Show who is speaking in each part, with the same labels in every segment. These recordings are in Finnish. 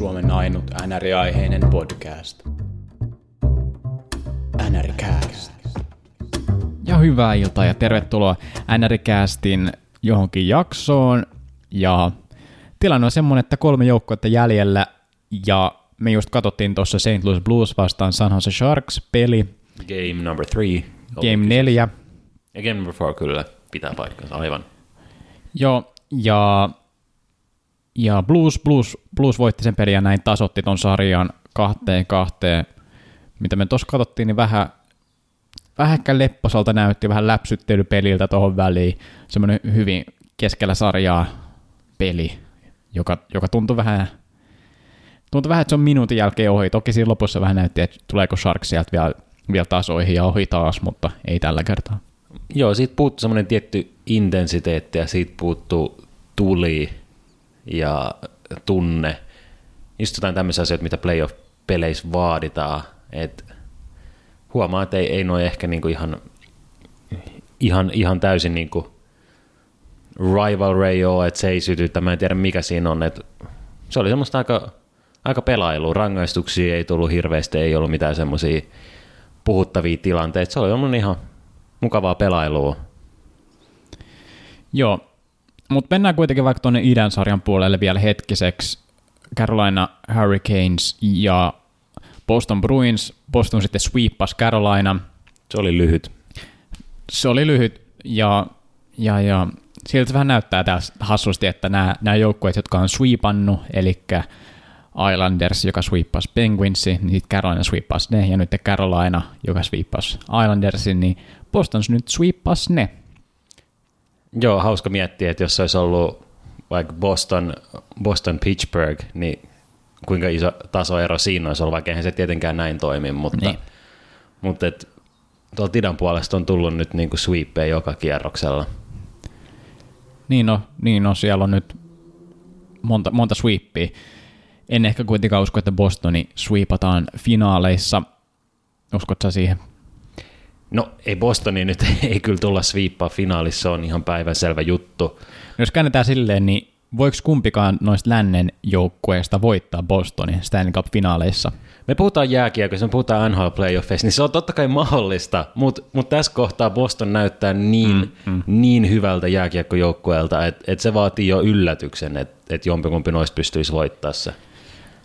Speaker 1: Suomen ainut NR-aiheinen podcast. NRCast.
Speaker 2: Ja hyvää iltaa ja tervetuloa NRCastin johonkin jaksoon. Ja tilanne on semmonen, että kolme joukkuetta jäljellä ja me just katsottiin tuossa St. Louis Blues vastaan San Jose Sharks peli.
Speaker 3: Game number three.
Speaker 2: Game neljä.
Speaker 3: Ja game number four kyllä pitää paikkansa, aivan.
Speaker 2: Joo, ja, ja Blues, Blues, Blues voitti sen pelin ja näin tasotti ton sarjan kahteen kahteen. Mitä me tuossa katsottiin, niin vähän, ehkä lepposalta näytti, vähän läpsyttelypeliltä tuohon väliin. Semmoinen hyvin keskellä sarjaa peli, joka, joka tuntui vähän, tuntui vähän, että se on minuutin jälkeen ohi. Toki siinä lopussa vähän näytti, että tuleeko Sharks sieltä vielä, vielä tasoihin ja ohi taas, mutta ei tällä kertaa.
Speaker 3: Joo, siitä puuttuu semmoinen tietty intensiteetti ja siitä puuttuu tuli ja tunne. Just jotain tämmöisiä asioita, mitä playoff-peleissä vaaditaan. Et huomaa, että ei, ei noin ehkä niinku ihan, ihan, ihan täysin niinku rivalry ole, että se ei sytytä. Mä en tiedä, mikä siinä on. Et se oli semmoista aika, aika pelailua. Rangaistuksia ei tullut hirveästi, ei ollut mitään semmoisia puhuttavia tilanteita. Se oli ihan mukavaa pelailua.
Speaker 2: Joo, mutta mennään kuitenkin vaikka tuonne idän sarjan puolelle vielä hetkiseksi. Carolina Hurricanes ja Boston Bruins. Boston sitten sweepas Carolina.
Speaker 3: Se oli lyhyt.
Speaker 2: Se oli lyhyt ja, ja, ja siltä vähän näyttää tässä hassusti, että nämä, nämä joukkueet, jotka on sweepannut, eli Islanders, joka sweepas Penguinsi, niin Carolina sweepas ne, ja nyt Carolina, joka sweepas Islandersin, niin Boston nyt sweepas ne.
Speaker 3: Joo, hauska miettiä, että jos olisi ollut vaikka Boston, Boston Pittsburgh, niin kuinka iso tasoero siinä olisi ollut, vaikka eihän se tietenkään näin toimi, mutta, niin. mutta et, tuolta idän puolesta on tullut nyt niin kuin sweepeja joka kierroksella.
Speaker 2: Niin no, niin no, siellä on nyt monta, monta sweepia. En ehkä kuitenkaan usko, että Bostoni sweepataan finaaleissa. Uskotko siihen?
Speaker 3: No ei Bostoni nyt ei kyllä tulla sweepaa finaalissa, se on ihan päivänselvä juttu. No,
Speaker 2: jos käännetään silleen, niin voiko kumpikaan noista lännen joukkueista voittaa Bostonin Stanley Cup-finaaleissa?
Speaker 3: Me puhutaan jääkiekossa, me puhutaan NHL playoffeissa, niin se on totta kai mahdollista, mutta mut tässä kohtaa Boston näyttää niin, mm, mm. niin hyvältä jääkiekkojoukkueelta, että et se vaatii jo yllätyksen, että et jompikumpi noista pystyisi voittaa se.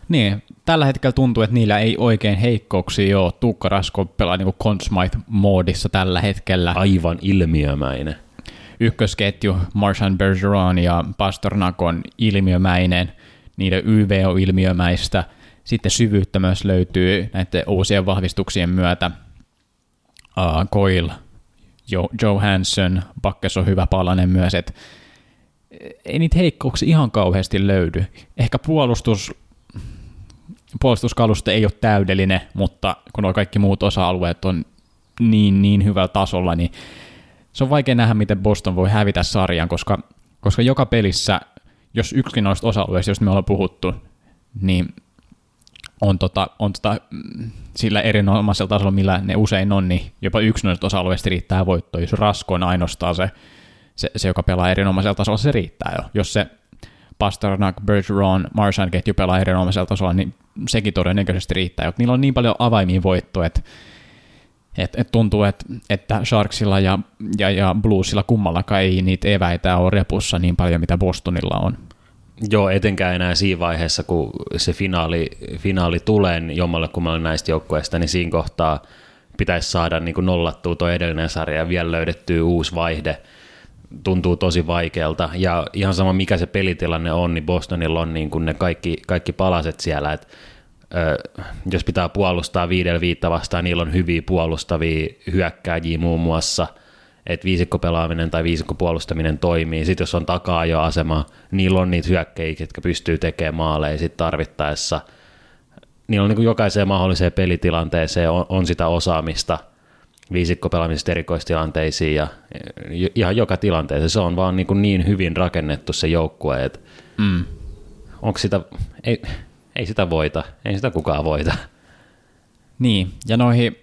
Speaker 2: Niin, tällä hetkellä tuntuu, että niillä ei oikein heikkouksia ole. Tuukka Rasko pelaa niin Consmite-moodissa tällä hetkellä.
Speaker 3: Aivan ilmiömäinen.
Speaker 2: Ykkösketju Marchand Bergeron ja Pasternak on ilmiömäinen. Niiden YV on ilmiömäistä. Sitten syvyyttä myös löytyy näiden uusien vahvistuksien myötä. Uh, Coil, jo, Johansson, Bakkes on hyvä palanen myös, että ei niitä heikkouksia ihan kauheasti löydy. Ehkä puolustus puolustuskalusto ei ole täydellinen, mutta kun nuo kaikki muut osa-alueet on niin, niin hyvällä tasolla, niin se on vaikea nähdä, miten Boston voi hävitä sarjan, koska, koska joka pelissä, jos yksi noista osa-alueista, joista me ollaan puhuttu, niin on, tota, on tota, sillä erinomaisella tasolla, millä ne usein on, niin jopa yksi noista osa-alueista riittää voittoon. Jos Rasko on ainoastaan se, se, se, joka pelaa erinomaisella tasolla, se riittää jo. Jos se Pasternak, Bergeron, Marchand ketju pelaa erinomaisella tasolla, niin sekin todennäköisesti riittää. Niillä on niin paljon avaimia voittoja, että et, et tuntuu, että, että Sharksilla ja, ja, ja Bluesilla kummallakaan ei niitä eväitä ole repussa niin paljon, mitä Bostonilla on.
Speaker 3: Joo, etenkään enää siinä vaiheessa, kun se finaali, finaali tulee niin jommalle kummalle näistä joukkueista, niin siinä kohtaa pitäisi saada niin kuin nollattua tuo edellinen sarja ja vielä löydettyä uusi vaihde. Tuntuu tosi vaikealta. Ja ihan sama mikä se pelitilanne on, niin Bostonilla on niin kuin ne kaikki, kaikki palaset siellä, että jos pitää puolustaa viidellä viitta vastaan, niillä on hyviä puolustavia hyökkääjiä muun muassa, että viisikko pelaaminen tai viisikko puolustaminen toimii. Sitten jos on takaa jo asema, niillä on niitä hyökkäjiä, jotka pystyy tekemään maaleja sit tarvittaessa. Niillä on niin kuin jokaiseen mahdolliseen pelitilanteeseen on, on sitä osaamista viisikko pelaamisesta erikoistilanteisiin ja ihan joka tilanteeseen. Se on vaan niin, kuin niin hyvin rakennettu se joukkue, että mm. onko sitä, ei, ei sitä voita, ei sitä kukaan voita.
Speaker 2: Niin, ja noihin,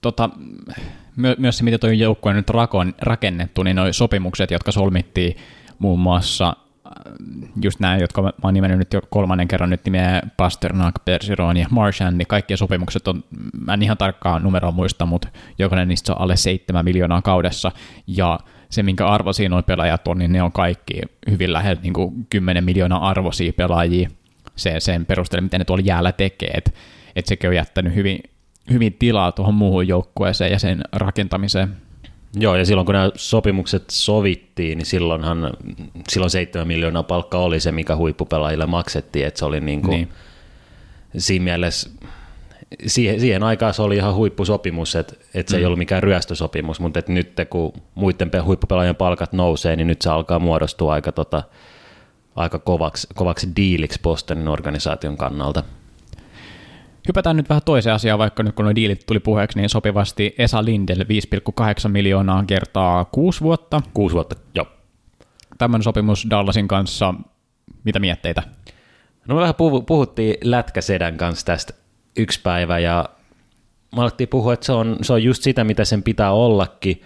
Speaker 2: tota, my, myös se, miten tuo joukkue on nyt rakon, rakennettu, niin nuo sopimukset, jotka solmittiin muun muassa just nämä, jotka mä oon nimennyt nyt jo kolmannen kerran nyt nimeä Pasternak, Bergeron ja Marchand, niin kaikkien sopimukset on, mä en ihan tarkkaa numeroa muista, mutta jokainen niistä on alle 7 miljoonaa kaudessa, ja se, minkä arvoisia nuo pelaajat on, niin ne on kaikki hyvin lähellä niin kuin 10 miljoonaa arvoisia pelaajia se, sen perusteella, miten ne tuolla jäällä tekee, että et sekin on jättänyt hyvin, hyvin tilaa tuohon muuhun joukkueeseen ja sen rakentamiseen.
Speaker 3: Joo, ja silloin kun nämä sopimukset sovittiin, niin silloinhan silloin 7 miljoonaa palkka oli se, mikä huippupelaajille maksettiin, että se oli niin kuin, niin. siinä mielessä siihen, siihen aikaan se oli ihan huippusopimus, että, että se mm. ei ollut mikään ryöstösopimus, mutta että nyt kun muiden huippupelaajien palkat nousee, niin nyt se alkaa muodostua aika, tota, aika kovaksi, kovaksi diiliksi Bostonin organisaation kannalta.
Speaker 2: Hypätään nyt vähän toiseen asiaan, vaikka nyt kun nuo diilit tuli puheeksi, niin sopivasti Esa Lindel 5,8 miljoonaa kertaa kuusi vuotta.
Speaker 3: Kuusi vuotta, joo.
Speaker 2: Tämmöinen sopimus Dallasin kanssa, mitä mietteitä?
Speaker 3: No me vähän puhuttiin Lätkäsedän kanssa tästä yksi päivä ja me alettiin puhua, että se on, se on just sitä, mitä sen pitää ollakin.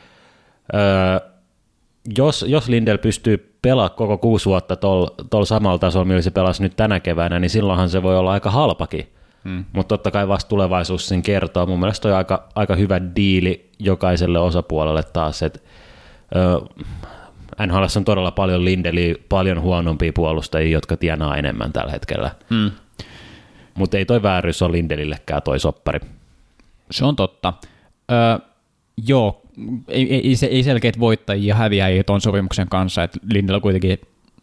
Speaker 3: Öö, jos, jos Lindel pystyy pelaamaan koko kuusi vuotta tuolla tol samalla tasolla, millä se pelasi nyt tänä keväänä, niin silloinhan se voi olla aika halpakin. Hmm. Mutta totta kai vasta tulevaisuus sen kertoo. Mun mielestä on aika, aika hyvä diili jokaiselle osapuolelle taas, että NHL on todella paljon Lindeliä, paljon huonompia puolustajia, jotka tienaa enemmän tällä hetkellä. Hmm. Mutta ei toi vääryys ole Lindelillekään toi soppari.
Speaker 2: Se on totta. Ö, joo, ei, ei, ei selkeät voittajia häviäjiä tuon sopimuksen kanssa, että Lindellä on kuitenkin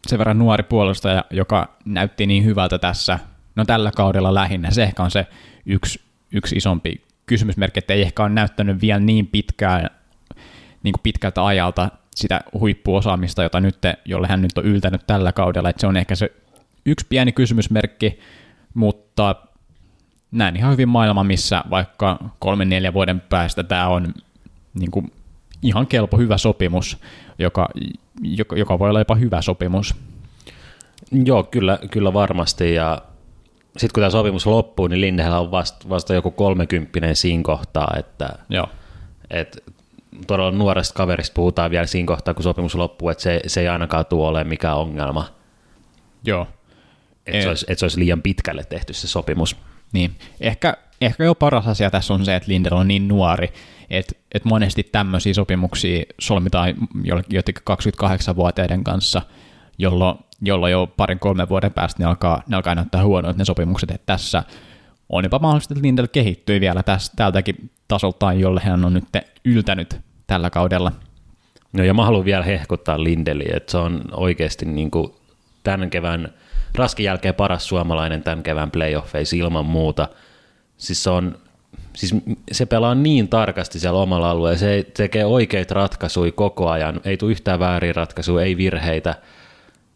Speaker 2: sen verran nuori puolustaja, joka näytti niin hyvältä tässä, no tällä kaudella lähinnä, se ehkä on se yksi, yksi isompi kysymysmerkki, että ei ehkä ole näyttänyt vielä niin pitkään, niin kuin pitkältä ajalta sitä huippuosaamista, jota nyt, jolle hän nyt on yltänyt tällä kaudella, että se on ehkä se yksi pieni kysymysmerkki, mutta näin ihan hyvin maailma, missä vaikka kolmen neljän vuoden päästä tämä on niin kuin ihan kelpo hyvä sopimus, joka, joka, joka voi olla jopa hyvä sopimus.
Speaker 3: Joo, kyllä, kyllä varmasti. Ja sitten kun tämä sopimus loppuu, niin Lindellä on vasta, vasta joku kolmekymppinen siinä kohtaa, että,
Speaker 2: Joo.
Speaker 3: että todella nuoresta kaverista puhutaan vielä siinä kohtaa, kun sopimus loppuu, että se, se ei ainakaan tuo ole mikään ongelma.
Speaker 2: Joo.
Speaker 3: Että se, olisi, että se olisi liian pitkälle tehty se sopimus.
Speaker 2: Niin, ehkä, ehkä jo paras asia tässä on se, että Lindel on niin nuori, että, että monesti tämmöisiä sopimuksia solmitaan jotenkin 28-vuotiaiden kanssa, jolloin, jolloin jo parin kolmen vuoden päästä ne alkaa, ne alkaa näyttää huonoit ne sopimukset, että tässä on jopa mahdollista, että Lindel kehittyy vielä tästä, tältäkin tasoltaan, jolle hän on nyt yltänyt tällä kaudella.
Speaker 3: No ja mä haluan vielä hehkuttaa Lindeliä, että se on oikeasti niin kuin tämän kevään Raskin jälkeen paras suomalainen tämän kevään playoffeissa ilman muuta. Siis se, on, siis se pelaa niin tarkasti siellä omalla alueella, se tekee oikeita ratkaisuja koko ajan, ei tule yhtään väärin ratkaisuja, ei virheitä.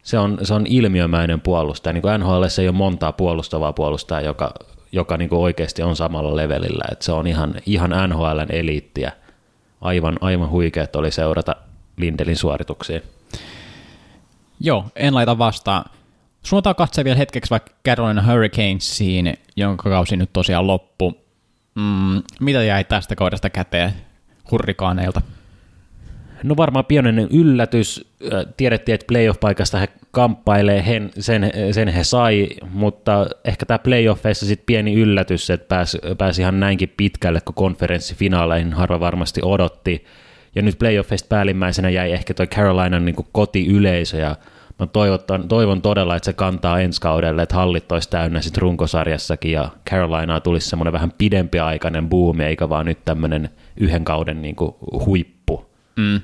Speaker 3: Se on, se on ilmiömäinen puolustaja. Niin kuin NHL ei ole montaa puolustavaa puolustajaa, joka, joka niin kuin oikeasti on samalla levelillä. Et se on ihan, ihan NHLn eliittiä. Aivan, aivan huikeat oli seurata Lindelin suorituksia.
Speaker 2: Joo, en laita vastaan. Suuntaan katse vielä hetkeksi vaikka Carolina Hurricanesiin, jonka kausi nyt tosiaan loppu. Mm, mitä jäi tästä kaudesta käteen hurrikaaneilta?
Speaker 3: No varmaan pienen yllätys. Tiedettiin, että playoff-paikasta he kamppailee, sen, sen he sai, mutta ehkä tämä playoffeissa sitten pieni yllätys, että pääsi, pääsi ihan näinkin pitkälle, kun konferenssifinaaleihin harva varmasti odotti. Ja nyt playoffeista päällimmäisenä jäi ehkä toi Carolinan niin kotiyleisö, ja mä toivon, toivon todella, että se kantaa ensi kaudelle, että hallit olisi täynnä sitten runkosarjassakin ja Carolinaa tulisi semmoinen vähän pidempiaikainen buumi, eikä vaan nyt tämmöinen yhden kauden niin kuin huippu.
Speaker 2: Mm.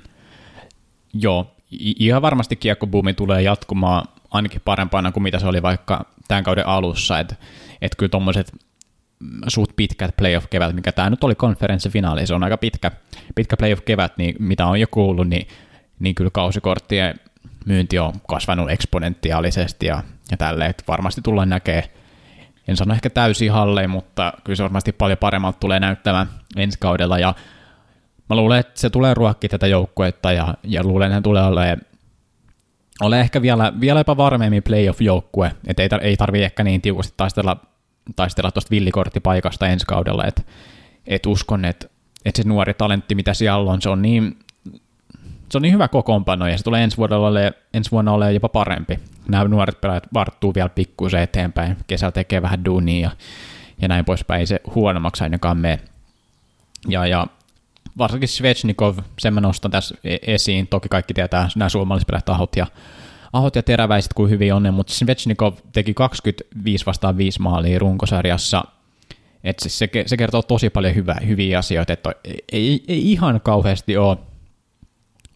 Speaker 2: Joo, ihan varmasti kiekkobuumi tulee jatkumaan ainakin parempana kuin mitä se oli vaikka tämän kauden alussa, että et kyllä tuommoiset suht pitkät playoff-kevät, mikä tämä nyt oli konferenssifinaali, se on aika pitkä, pitkä playoff-kevät, niin mitä on jo kuullut, niin, niin kyllä kausikorttien myynti on kasvanut eksponentiaalisesti ja, ja tälleen, että varmasti tullaan näkemään, en sano ehkä täysin halleen, mutta kyllä se varmasti paljon paremmalta tulee näyttämään ensi kaudella ja mä luulen, että se tulee ruokki tätä joukkuetta ja, ja luulen, että hän tulee olemaan ole ehkä vielä, vielä jopa varmemmin playoff-joukkue, että ei, tar- ei tarvitse ehkä niin tiukasti taistella, taistella tuosta villikorttipaikasta ensi kaudella, että et uskon, että, että se nuori talentti, mitä siellä on, se on niin se on niin hyvä kokoonpano ja se tulee ensi, vuodella ole, ensi vuonna olemaan jopa parempi. Nämä nuoret pelaajat varttuu vielä pikkuisen eteenpäin, kesällä tekee vähän duunia ja, ja näin poispäin, ei se huonommaksi ainakaan mene. Ja, ja varsinkin Svechnikov, sen mä nostan tässä e- esiin, toki kaikki tietää nämä suomalaispelät Ahot ja, Ahot ja Teräväiset kuin hyvin on, mutta Svechnikov teki 25 vastaan 5 maalia runkosarjassa, et siis se, se kertoo tosi paljon hyvä, hyviä asioita, että ei, ei ihan kauheasti ole,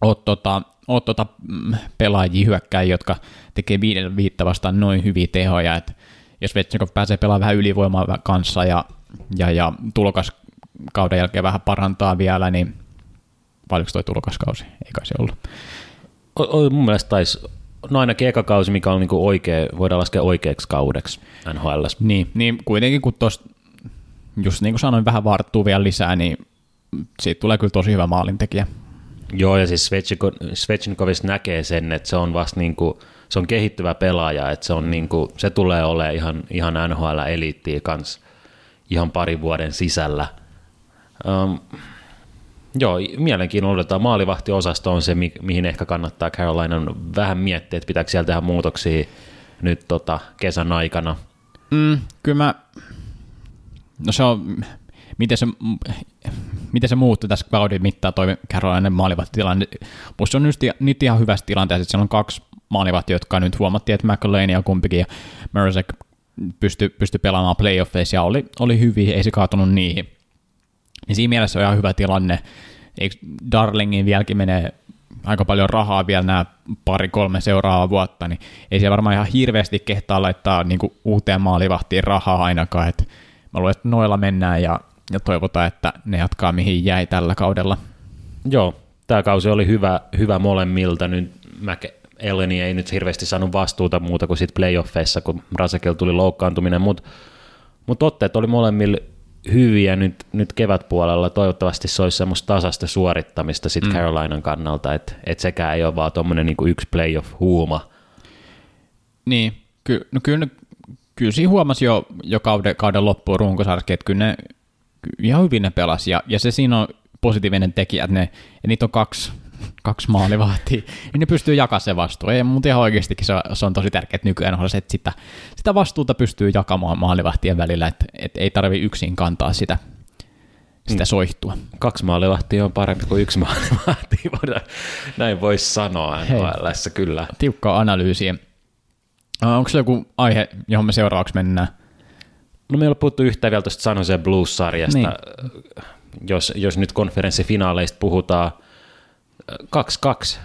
Speaker 2: ole, tota, ole tota mm, pelaajia hyökkäjiä, jotka tekee viiden viittä vastaan noin hyviä tehoja, että jos Vetsnikov pääsee pelaamaan vähän ylivoimaa kanssa ja, ja, ja tulokas kauden jälkeen vähän parantaa vielä, niin paljonko toi tulokaskausi? Ei kai se ollut.
Speaker 3: O, o, mun mielestä taisi, no ainakin eka kausi, mikä on niinku oikea, voidaan laskea oikeaksi kaudeksi NHL.
Speaker 2: Niin, niin kuitenkin kun tuosta, just niin kuin sanoin, vähän varttuu vielä lisää, niin siitä tulee kyllä tosi hyvä maalintekijä.
Speaker 3: Joo, ja siis Svechnikovissa näkee sen, että se on vasta niinku, se on kehittyvä pelaaja, että se, on niinku, se tulee olemaan ihan, ihan NHL-eliittiä kanssa ihan parin vuoden sisällä. Um, joo, mielenkiinnolla odotetaan. Maalivahtiosasto on se, mi- mihin ehkä kannattaa Carolinan vähän miettiä, että pitääkö siellä tehdä muutoksia nyt tota, kesän aikana.
Speaker 2: Mm, kyllä mä, no se on, miten se, miten se muuttui tässä kauden mittaan toi Carolinen maalivahtitilanne. Musta on nyt, nyt ihan hyvässä tilanteessa, että siellä on kaksi maalivahtia, jotka nyt huomattiin, että McLean ja kumpikin ja Merzek pystyi pysty pelaamaan playoffeissa ja oli, oli hyviä, ei se kaatunut niihin. Niin siinä mielessä on ihan hyvä tilanne. Eikö Darlingin vieläkin menee aika paljon rahaa vielä nämä pari-kolme seuraavaa vuotta, niin ei se varmaan ihan hirveästi kehtaa laittaa niin kuin uuteen maalivahtiin rahaa ainakaan. Et mä luulen, että noilla mennään ja, ja toivotaan, että ne jatkaa mihin jäi tällä kaudella.
Speaker 3: Joo, tämä kausi oli hyvä, hyvä molemmilta. Nyt Mäke, Elleni ei nyt hirveästi saanut vastuuta muuta kuin sitten playoffeissa, kun Rasekil tuli loukkaantuminen, mutta mut otteet oli molemmilla hyviä nyt, nyt kevätpuolella. Toivottavasti se olisi semmoista tasasta suorittamista sitten mm. Carolinan kannalta, että et sekään ei ole vaan tuommoinen niinku yksi playoff-huuma.
Speaker 2: Niin, ky, no kyllä, kyllä siinä huomasi jo, jo kauden, kauden loppuun runkosarjassa, että kyllä ne ihan hyvin ne pelasi, ja, ja se siinä on positiivinen tekijä, että ne, ja niitä on kaksi, kaksi maalivahtia, niin ne pystyy jakamaan se vastuu. Ei, mutta ihan oikeastikin se, se on tosi tärkeää nykyään, että sitä, sitä vastuuta pystyy jakamaan maalivahtien välillä, että, että ei tarvi yksin kantaa sitä, sitä mm. soihtua.
Speaker 3: Kaksi maalivahtia on parempi kuin yksi maalivahti, näin voisi sanoa NHLssä kyllä.
Speaker 2: Tiukkaa analyysiä. Onko se joku aihe, johon me seuraavaksi mennään?
Speaker 3: No me ei ole puhuttu yhtään vielä tuosta San Jose Blues-sarjasta. Niin. Jos, jos nyt konferenssifinaaleista puhutaan, 2-2.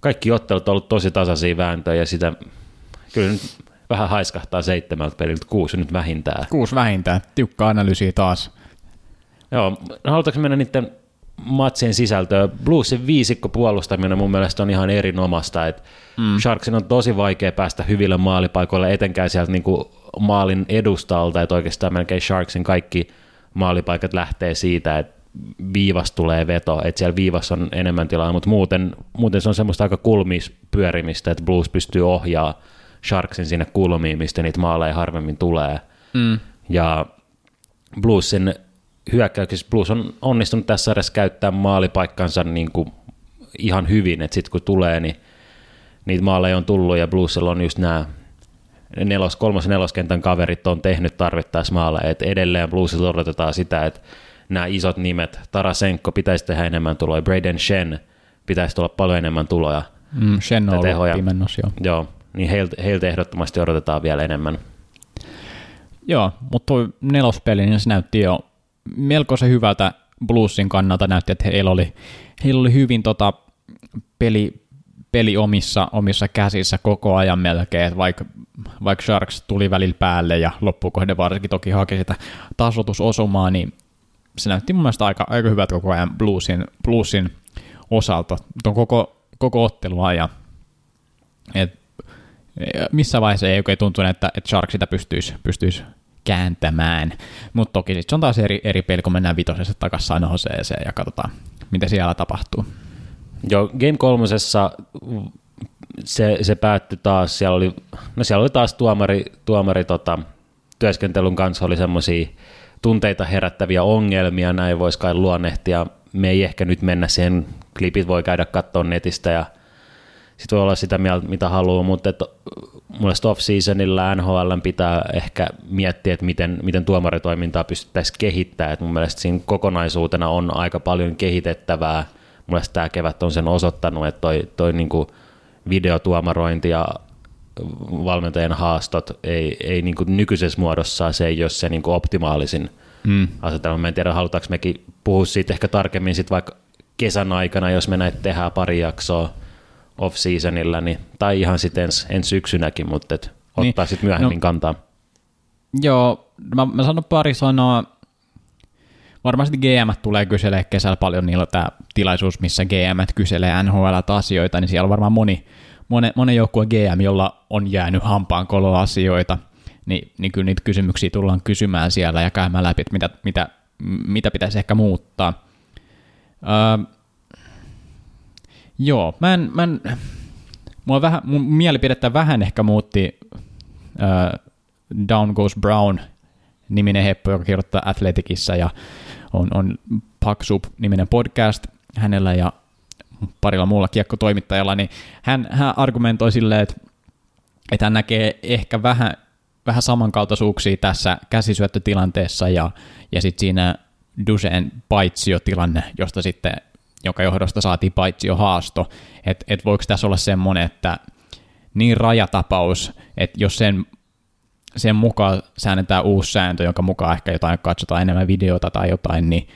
Speaker 3: Kaikki ottelut on ollut tosi tasaisia vääntöjä ja sitä kyllä nyt vähän haiskahtaa seitsemältä peliltä, kuusi nyt vähintään.
Speaker 2: Kuusi vähintään, tiukka analyysi taas.
Speaker 3: Joo, halutaanko mennä niiden matsien sisältöön? Bluesin viisikko puolustaminen mun mielestä on ihan erinomasta, että mm. Sharksin on tosi vaikea päästä hyville maalipaikoille, etenkään sieltä niin maalin edustalta, että oikeastaan melkein Sharksin kaikki maalipaikat lähtee siitä, että viivas tulee veto, että siellä viivassa on enemmän tilaa, mutta muuten, muuten se on semmoista aika kulmis pyörimistä, että Blues pystyy ohjaa Sharksin sinne kulmiin, mistä niitä maaleja harvemmin tulee. Mm. Ja Bluesin hyökkäyksessä Blues on onnistunut tässä edes käyttää maalipaikkansa niin kuin ihan hyvin, että sitten kun tulee, niin niitä maaleja on tullut ja Bluesilla on just nämä nelos, kolmas neloskentän kaverit on tehnyt tarvittaessa maaleja, että edelleen Bluesilla odotetaan sitä, että nämä isot nimet, Tarasenko pitäisi tehdä enemmän tuloja, Braden Shen pitäisi tulla paljon enemmän tuloja.
Speaker 2: Mm, Shen on tehoja. pimennus, joo.
Speaker 3: Joo, niin heiltä, heiltä ehdottomasti odotetaan vielä enemmän.
Speaker 2: Joo, mutta tuo nelospeli, niin se näytti jo melkoisen hyvältä Bluesin kannalta, näytti, että heillä oli, heillä oli hyvin tota peli, peli omissa, omissa käsissä koko ajan melkein, että vaikka, vaikka Sharks tuli välillä päälle ja loppukohde varsinkin toki haki sitä tasotusosumaa, niin se näytti mun mielestä aika, aika hyvältä koko ajan bluesin, bluesin osalta, tuon koko, koko ottelua ja et, missä vaiheessa ei oikein tuntunut, että, että Shark sitä pystyisi, pystyisi kääntämään, mutta toki se on taas eri, eri peli, kun mennään vitosessa takaisin Joseeseen ja katsotaan, mitä siellä tapahtuu.
Speaker 3: Joo, Game kolmosessa se, se päättyi taas, siellä oli, no siellä oli taas tuomari, tuomari tota, työskentelyn kanssa oli semmoisia tunteita herättäviä ongelmia, näin voisi kai luonnehtia. Me ei ehkä nyt mennä siihen klipit voi käydä katsoa netistä ja sitten voi olla sitä mieltä, mitä haluaa, mutta et, mulle off-seasonilla NHL pitää ehkä miettiä, että miten, miten tuomaritoimintaa pystyttäisiin kehittämään. Et mun mielestä siinä kokonaisuutena on aika paljon kehitettävää. Mun mielestä tämä kevät on sen osoittanut, että toi, toi niinku videotuomarointi ja valmentajien haastot ei, ei niinku nykyisessä muodossa se ei ole se niinku optimaalisin mm. asetelma. Mä en tiedä, halutaanko mekin puhua siitä ehkä tarkemmin sit vaikka kesän aikana, jos me näitä tehdään pari jaksoa off-seasonilla, niin, tai ihan sitten ensi, ens syksynäkin, mutta et ottaa niin. sitten myöhemmin no, kantaa.
Speaker 2: Joo, mä, mä sanon pari sanaa. Varmasti GM tulee kyselee kesällä paljon niillä tämä tilaisuus, missä GM kyselee NHL asioita, niin siellä on varmaan moni, monen, monen joukkueen GM, jolla on jäänyt hampaan asioita, niin, niin kyllä niitä kysymyksiä tullaan kysymään siellä ja käymään läpi, että mitä, mitä, mitä pitäisi ehkä muuttaa. Öö, Joo, mä en, mä en, mua vähän, mun mielipidettä vähän ehkä muutti uh, Down Goes Brown niminen heppu, joka kirjoittaa Athleticissa ja on, on Paksup-niminen podcast hänellä ja parilla muulla kiekkotoimittajalla, niin hän, hän argumentoi silleen, että, että hän näkee ehkä vähän, vähän samankaltaisuuksia tässä käsisyöttötilanteessa ja, ja sitten siinä Duseen paitsiotilanne, josta sitten jonka johdosta saatiin paitsi jo haasto, että et voiko tässä olla semmoinen, että niin rajatapaus, että jos sen, sen mukaan säännetään uusi sääntö, jonka mukaan ehkä jotain katsotaan enemmän videota tai jotain, niin,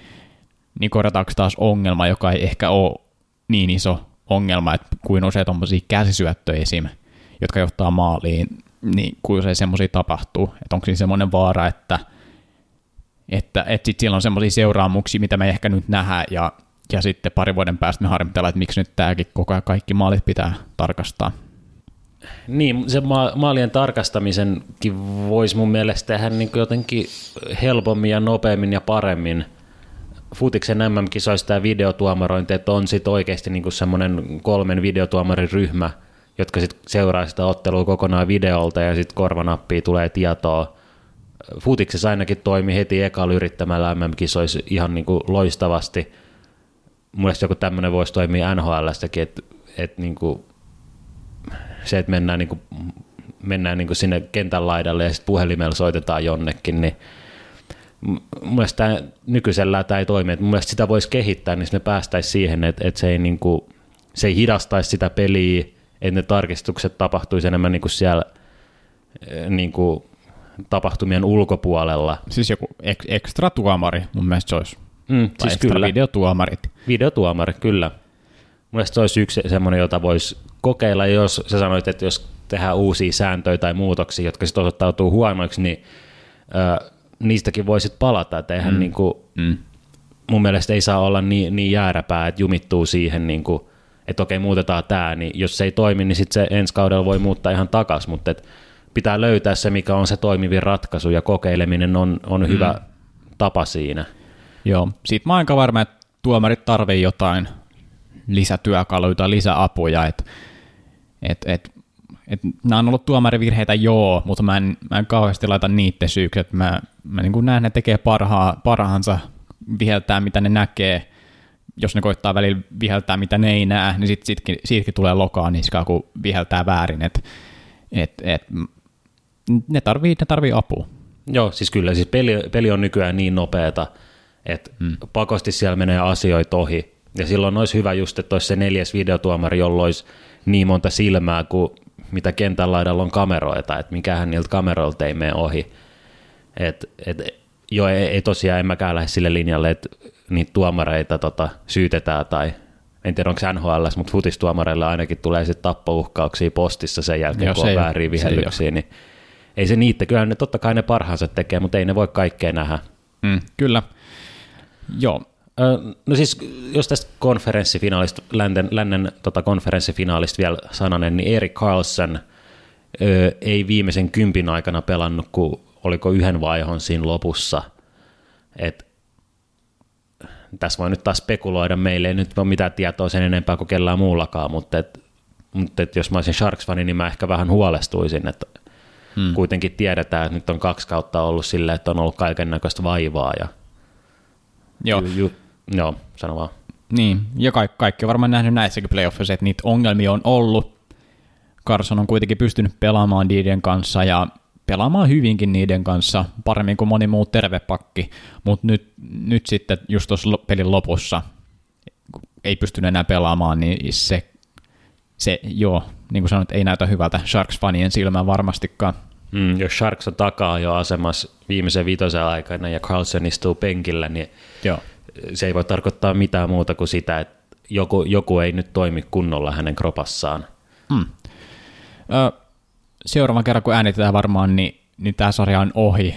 Speaker 2: niin korjataanko taas ongelma, joka ei ehkä ole niin iso ongelma, että kuin usein tuommoisia käsisyöttöjä esim., jotka johtaa maaliin, niin kuin usein semmoisia tapahtuu, että onko siinä semmoinen vaara, että että, että sitten siellä on semmoisia seuraamuksia, mitä me ehkä nyt nähdä, ja ja sitten pari vuoden päästä me harmitellaan, että miksi nyt tämäkin koko ajan kaikki maalit pitää tarkastaa.
Speaker 3: Niin, se ma- maalien tarkastamisenkin voisi mun mielestä tehdä niin jotenkin helpommin ja nopeammin ja paremmin. Futiksen MM-kisoissa tämä videotuomarointi, että on sitten oikeasti niin semmoinen kolmen videotuomarin ryhmä, jotka sitten seuraa sitä ottelua kokonaan videolta ja sitten korvanappiin tulee tietoa. Futiksessa ainakin toimi heti ekalla yrittämällä MM-kisoissa ihan niin kuin loistavasti – mun joku tämmöinen voisi toimia NHLstäkin, että, että niin kuin se, että mennään, niin kuin, mennään niin kuin sinne kentän laidalle ja sitten puhelimella soitetaan jonnekin, niin mun mielestä tämä, nykyisellä tämä ei toimi. Että mun mielestä sitä voisi kehittää, niin me päästäisiin siihen, että, että se, ei niin kuin, se ei hidastaisi sitä peliä, että ne tarkistukset tapahtuisi enemmän niin kuin siellä niin kuin tapahtumien ulkopuolella.
Speaker 2: Siis joku ek- ekstra tuomari, mun mielestä se olisi
Speaker 3: Mm,
Speaker 2: tai siis kyllä. videotuomarit.
Speaker 3: Videotuomarit, kyllä. Mielestäni se olisi yksi semmoinen, jota voisi kokeilla, jos sä sanoit, että jos tehdään uusia sääntöjä tai muutoksia, jotka sitten osoittautuu huonoiksi, niin ö, niistäkin voisit palata. Että eihän mm. niin kuin, mm. mun mielestä ei saa olla niin, niin jääräpää, että jumittuu siihen, niin kuin, että okei, muutetaan tämä, niin jos se ei toimi, niin sitten se ensi kaudella voi muuttaa ihan takaisin, mutta et pitää löytää se, mikä on se toimivin ratkaisu, ja kokeileminen on, on mm. hyvä tapa siinä.
Speaker 2: Joo, siitä mä oon aika varma, että tuomarit tarvii jotain lisätyökaluja tai lisäapuja, että et, et, et, nämä on ollut tuomarivirheitä joo, mutta mä en, mä en kauheasti laita niiden syyksi, että mä, mä niin kuin näen, ne tekee parhaa, parhaansa viheltää, mitä ne näkee, jos ne koittaa välillä viheltää, mitä ne ei näe, niin sit, sitkin, siitäkin tulee lokaa niskaa, kun viheltää väärin, että et, et, ne tarvii, ne tarvii apua.
Speaker 3: Joo, siis kyllä, siis peli, peli on nykyään niin nopeata, että mm. pakosti siellä menee asioita ohi. Ja silloin olisi hyvä just, että olisi se neljäs videotuomari, jolla olisi niin monta silmää kuin mitä kentän laidalla on kameroita, että mikähän niiltä kameroilta ei mene ohi. Et, et, joo, ei, ei tosiaan, en mäkään lähde sille linjalle, että niitä tuomareita tota, syytetään tai en tiedä onko NHL, mutta futistuomareille ainakin tulee sitten tappouhkauksia postissa sen jälkeen, Joo, kun on väärin vihellyksiä, niin ei se niitä, kyllä ne totta kai ne parhaansa tekee, mutta ei ne voi kaikkea nähdä.
Speaker 2: Mm, kyllä, Joo.
Speaker 3: No siis, jos tästä konferenssifinaalista, lännen, lännen tota konferenssifinaalista vielä sananen, niin Erik Carlson ö, ei viimeisen kympin aikana pelannut, kun oliko yhden vaihon siinä lopussa. Et, tässä voi nyt taas spekuloida, meille ei nyt ole mitään tietoa sen enempää kuin kellään muullakaan, mutta, et, mutta et jos mä olisin Sharks-fani, niin mä ehkä vähän huolestuisin, että hmm. kuitenkin tiedetään, että nyt on kaksi kautta ollut silleen, että on ollut kaiken näköistä vaivaa ja
Speaker 2: Joo. Ju, ju,
Speaker 3: joo, sano vaan.
Speaker 2: Niin, ja kaikki, kaikki on varmaan nähnyt näissäkin playoffissa, että niitä ongelmia on ollut. Carson on kuitenkin pystynyt pelaamaan niiden kanssa ja pelaamaan hyvinkin niiden kanssa, paremmin kuin moni muu tervepakki, mutta nyt, nyt sitten just tuossa pelin lopussa ei pystynyt enää pelaamaan, niin se, se joo, niin kuin sanoit, ei näytä hyvältä Sharks-fanien silmään varmastikaan.
Speaker 3: Mm, jos Sharks on takaa jo asemassa viimeisen viitosen aikana ja Carlson istuu penkillä, niin
Speaker 2: Joo.
Speaker 3: se ei voi tarkoittaa mitään muuta kuin sitä, että joku, joku ei nyt toimi kunnolla hänen kropassaan.
Speaker 2: Mm. Ö, seuraavan kerran, kun äänitetään varmaan, niin, niin tämä sarja on ohi.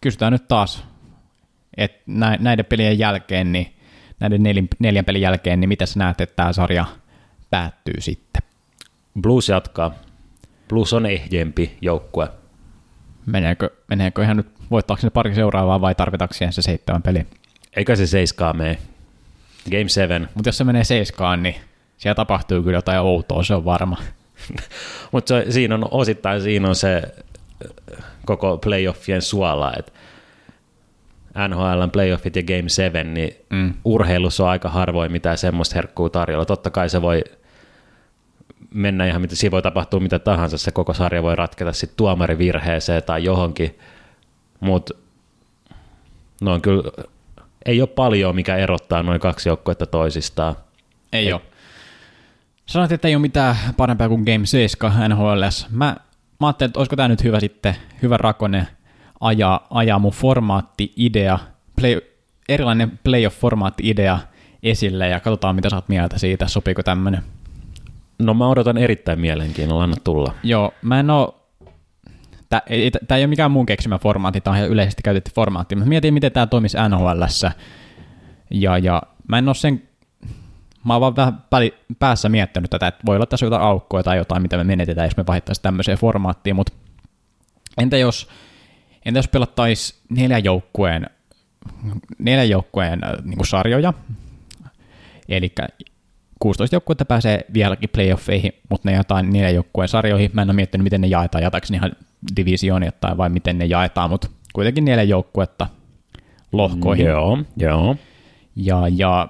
Speaker 2: Kysytään nyt taas, että näiden pelien jälkeen, niin näiden neljän, neljän pelin jälkeen, niin mitä sä näet, että tämä sarja päättyy sitten?
Speaker 3: Blues jatkaa. Blues on ehjempi joukkue.
Speaker 2: Meneekö, meneekö ihan nyt, voittaako ne pari seuraavaa vai tarvitaanko siihen se seitsemän peli?
Speaker 3: Eikä se seiskaa mene. Game 7.
Speaker 2: Mutta jos se menee seiskaan, niin siellä tapahtuu kyllä jotain outoa, se on varma.
Speaker 3: Mutta siinä on osittain siinä on se äh, koko playoffien suola, että NHL playoffit ja Game 7, niin mm. urheilussa on aika harvoin mitään semmoista herkkuu tarjolla. Totta kai se voi mennä ihan, mitä siinä voi tapahtua mitä tahansa, se koko sarja voi ratketa sitten tuomarivirheeseen tai johonkin, mutta no on kyllä, ei ole paljon, mikä erottaa noin kaksi joukkuetta toisistaan.
Speaker 2: Ei, ei. ole. Sanoit, että ei ole mitään parempaa kuin Game 7 NHLs. Mä, mä ajattelin, että olisiko tämä nyt hyvä sitten, hyvä rakone ajaa, ajaa mun formaatti-idea, play, erilainen playoff-formaatti-idea esille ja katsotaan, mitä sä oot mieltä siitä, sopiiko tämmönen.
Speaker 3: No mä odotan erittäin mielenkiinnolla, anna tulla.
Speaker 2: Joo, mä en oo, Tämä ei, tää ei ole mikään mun keksimä formaatti, tämä on ihan yleisesti käytetty formaatti, mutta mietin, miten tämä toimisi NHLssä. Ja, ja mä en ole sen, mä oon vaan vähän päässä miettinyt tätä, että voi olla tässä jotain aukkoja tai jotain, mitä me menetetään, jos me vaihtaisiin tämmöiseen formaattiin, mutta entä jos, entä jos pelattaisiin neljän joukkueen, neljän joukkueen äh, niin sarjoja, eli 16 joukkuetta pääsee vieläkin playoffeihin, mutta ne jotain neljän joukkueen sarjoihin. Mä en ole miettinyt, miten ne jaetaan, jataanko ne ihan tai vai miten ne jaetaan, mutta kuitenkin neljä joukkuetta lohkoihin.
Speaker 3: Joo, joo.
Speaker 2: Ja, ja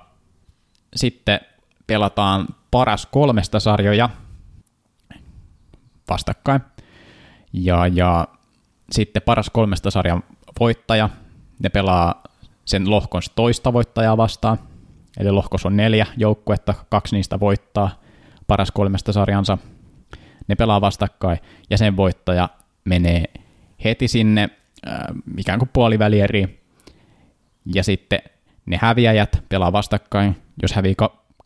Speaker 2: sitten pelataan paras kolmesta sarjoja vastakkain. Ja, ja sitten paras kolmesta sarjan voittaja, ne pelaa sen lohkon toista voittajaa vastaan. Eli lohkos on neljä joukkuetta, kaksi niistä voittaa paras kolmesta sarjansa. Ne pelaa vastakkain ja sen voittaja menee heti sinne äh, ikään kuin puolivälieriin, ja sitten ne häviäjät pelaa vastakkain, jos hävii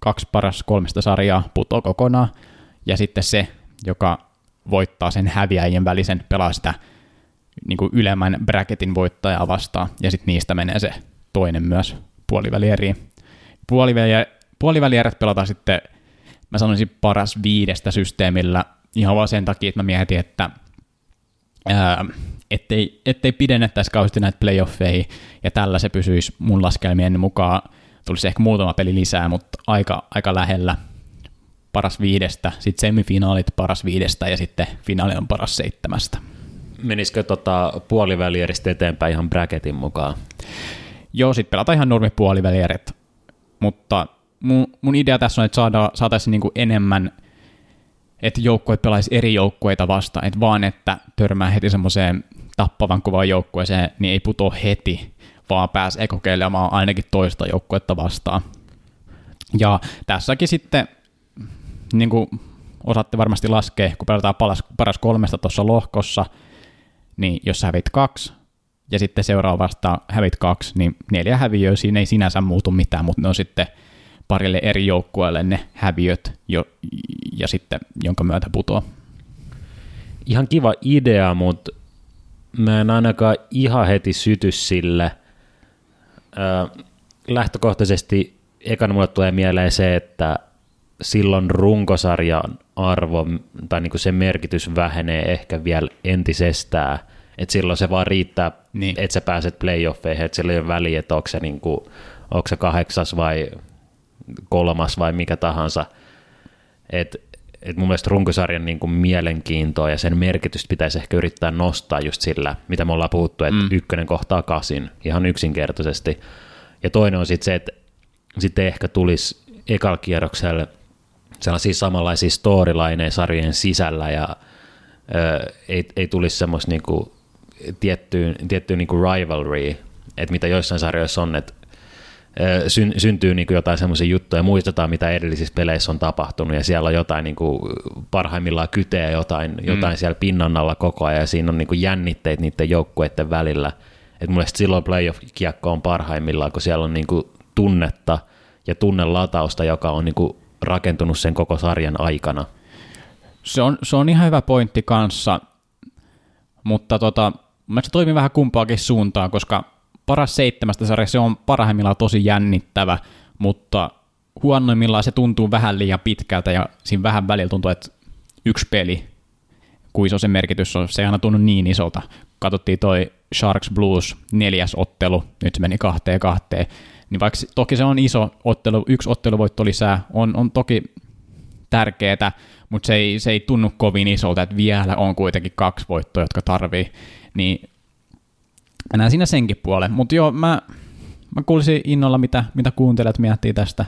Speaker 2: kaksi paras kolmesta sarjaa, putoo kokonaan, ja sitten se, joka voittaa sen häviäjien välisen, pelaa sitä niin kuin ylemmän bracketin voittajaa vastaan, ja sitten niistä menee se toinen myös puolivälieriin. puolivälierät pelataan sitten, mä sanoisin paras viidestä systeemillä, ihan vaan sen takia, että mä mietin, että ää, ettei, ettei pidennettäisi kauheasti näitä playoffeihin, ja tällä se pysyisi mun laskelmien mukaan, tulisi ehkä muutama peli lisää, mutta aika, aika lähellä paras viidestä, sitten semifinaalit paras viidestä, ja sitten finaali on paras seitsemästä.
Speaker 3: Menisikö tota puolivälieristä eteenpäin ihan bracketin mukaan?
Speaker 2: Joo, sitten pelataan ihan normi puolivälierit, mutta mun, mun idea tässä on, että saada, saataisiin niinku enemmän – että joukkueet pelaisi eri joukkueita vastaan, että vaan että törmää heti semmoiseen tappavan kovaan joukkueeseen, niin ei puto heti, vaan pääsee kokeilemaan ainakin toista joukkuetta vastaan. Ja tässäkin sitten, niin kuin osaatte varmasti laskea, kun pelataan paras, paras kolmesta tuossa lohkossa, niin jos sä hävit kaksi, ja sitten seuraavasta hävit kaksi, niin neljä häviöä, siinä ei sinänsä muutu mitään, mutta ne on sitten parille eri joukkueelle ne häviöt, jo, ja sitten jonka myötä putoaa.
Speaker 3: Ihan kiva idea, mutta mä en ainakaan ihan heti syty sille. Ö, lähtökohtaisesti ekana mulle tulee mieleen se, että silloin runkosarjan arvo tai niin kuin sen merkitys vähenee ehkä vielä entisestään. että silloin se vaan riittää, niin. että sä pääset playoffeihin, että sillä ei ole väliä, että onko se, niin kuin, onko se kahdeksas vai kolmas vai mikä tahansa. Et, et mun mielestä runkosarjan niin kuin mielenkiintoa ja sen merkitystä pitäisi ehkä yrittää nostaa just sillä, mitä me ollaan puhuttu, että mm. ykkönen kohtaa kasin ihan yksinkertaisesti. Ja toinen on sitten se, että sitten ehkä tulisi ekalla kierroksella sellaisia samanlaisia storylineja sarjojen sisällä ja ö, ei, ei tulisi semmoista niinku tiettyä, tiettyä niinku rivalry, että mitä joissain sarjoissa on, että syn, syntyy niinku jotain semmoisia juttuja, muistetaan mitä edellisissä peleissä on tapahtunut ja siellä on jotain niinku parhaimmillaan kyteä jotain, mm. jotain siellä pinnan alla koko ajan ja siinä on niinku jännitteet niiden joukkueiden välillä. Et mun silloin playoff-kiekko on parhaimmillaan, kun siellä on niinku tunnetta ja tunnelatausta, joka on niinku rakentunut sen koko sarjan aikana.
Speaker 2: Se on, se on ihan hyvä pointti kanssa, mutta tota, mä se toimii vähän kumpaakin suuntaan, koska paras seitsemästä sarja se on parhaimmillaan tosi jännittävä, mutta huonoimmillaan se tuntuu vähän liian pitkältä ja siinä vähän välillä tuntuu, että yksi peli, kuin se merkitys on, se ei aina tunnu niin isolta. Katsottiin toi Sharks Blues neljäs ottelu, nyt se meni kahteen kahteen, niin vaikka toki se on iso ottelu, yksi otteluvoitto lisää, on, on toki tärkeää, mutta se ei, se ei tunnu kovin isolta, että vielä on kuitenkin kaksi voittoa, jotka tarvii, niin näen siinä senkin puolen. Mutta joo, mä, mä kuulisin innolla, mitä, mitä kuuntelijat miettii tästä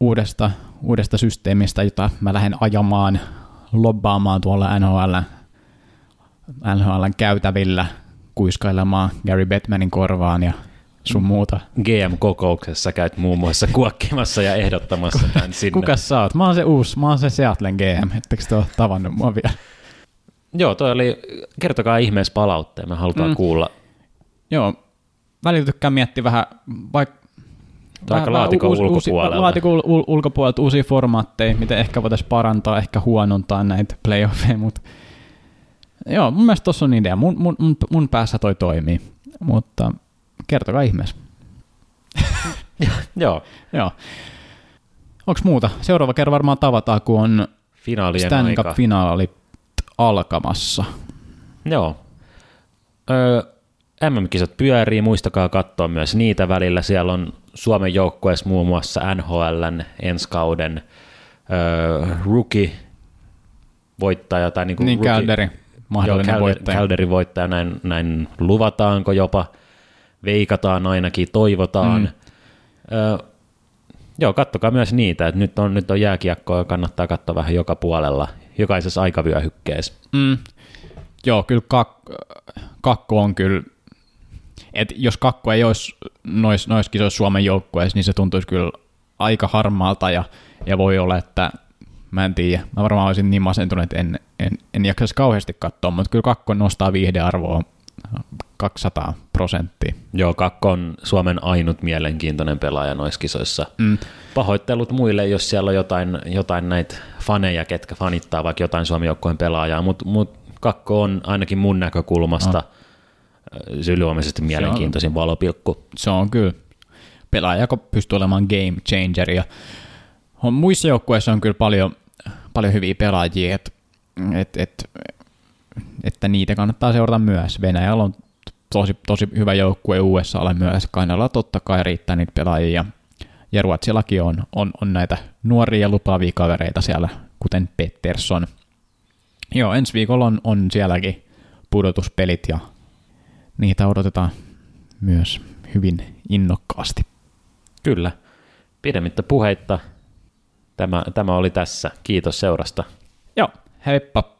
Speaker 2: uudesta, uudesta systeemistä, jota mä lähden ajamaan, lobbaamaan tuolla NHL, NHLn käytävillä, kuiskailemaan Gary Bettmanin korvaan ja sun muuta.
Speaker 3: GM-kokouksessa käyt muun muassa kuokkimassa ja ehdottamassa tämän sinne.
Speaker 2: Kuka sä oot? Mä oon se uusi, mä oon se Seattlen GM, ettekö te ole tavannut mua vielä?
Speaker 3: Joo, toi oli, kertokaa ihmeessä palautteen, me halutaan mm. kuulla.
Speaker 2: Joo, välillä tykkään miettiä vähän, vaikka
Speaker 3: aika laatikon uusi, ulkopuolelta.
Speaker 2: Laatikon ul- ulkopuolelta uusia formaatteja, miten ehkä voitaisiin parantaa, ehkä huonontaa näitä playoffeja, mutta joo, mun mielestä tuossa on idea. Mun, mun, mun, mun päässä toi toimii, mutta kertokaa ihmeessä.
Speaker 3: Joo.
Speaker 2: Joo. Onko muuta? Seuraava kerran varmaan tavataan, kun on
Speaker 3: Finaalien
Speaker 2: Stanley
Speaker 3: aika.
Speaker 2: Cup-finaali alkamassa.
Speaker 3: Joo. Öö, MM-kisat pyörii, muistakaa katsoa myös niitä välillä. Siellä on Suomen joukkueessa muun muassa NHLn ensi kauden öö, rookie voittaja tai niin kuin
Speaker 2: Niin,
Speaker 3: rookie,
Speaker 2: mahdollinen
Speaker 3: Joo,
Speaker 2: voittaja.
Speaker 3: Calderin voittaja, näin, näin luvataanko jopa, veikataan ainakin, toivotaan. Mm. Öö, joo, kattokaa myös niitä, että nyt on, nyt on jääkiekkoa ja kannattaa katsoa vähän joka puolella, jokaisessa aikavyöhykkeessä.
Speaker 2: Mm. Joo, kyllä kak- kakko on kyllä, et jos kakko ei olisi nois, nois kisoissa Suomen joukkueessa, niin se tuntuisi kyllä aika harmaalta ja, ja voi olla, että mä en tiedä, mä varmaan olisin niin masentunut, että en, en, en jaksaisi kauheasti katsoa, mutta kyllä kakko nostaa viihdearvoa 200 prosenttia.
Speaker 3: Joo, Kakko on Suomen ainut mielenkiintoinen pelaaja noissa kisoissa.
Speaker 2: Mm.
Speaker 3: Pahoittelut muille, jos siellä on jotain, jotain näitä faneja, ketkä fanittaa vaikka jotain Suomen joukkueen pelaajaa, mutta mut Kakko on ainakin mun näkökulmasta no. Ylivoimaisesti mielenkiintoisin valopilkku.
Speaker 2: Se on kyllä pelaaja, joka pystyy olemaan game changer. Ja on, muissa joukkueissa on kyllä paljon, paljon hyviä pelaajia, et, et, et, että niitä kannattaa seurata myös. Venäjällä on tosi, tosi hyvä joukkue USAlle myös. Kainalla totta kai riittää niitä pelaajia. Ja Ruotsillakin on, on, on näitä nuoria ja lupaavia kavereita siellä, kuten Pettersson. Joo, ensi viikolla on, on sielläkin pudotuspelit ja niitä odotetaan myös hyvin innokkaasti.
Speaker 3: Kyllä. Pidemmittä puheitta. Tämä, tämä oli tässä. Kiitos seurasta.
Speaker 2: Joo, heippa!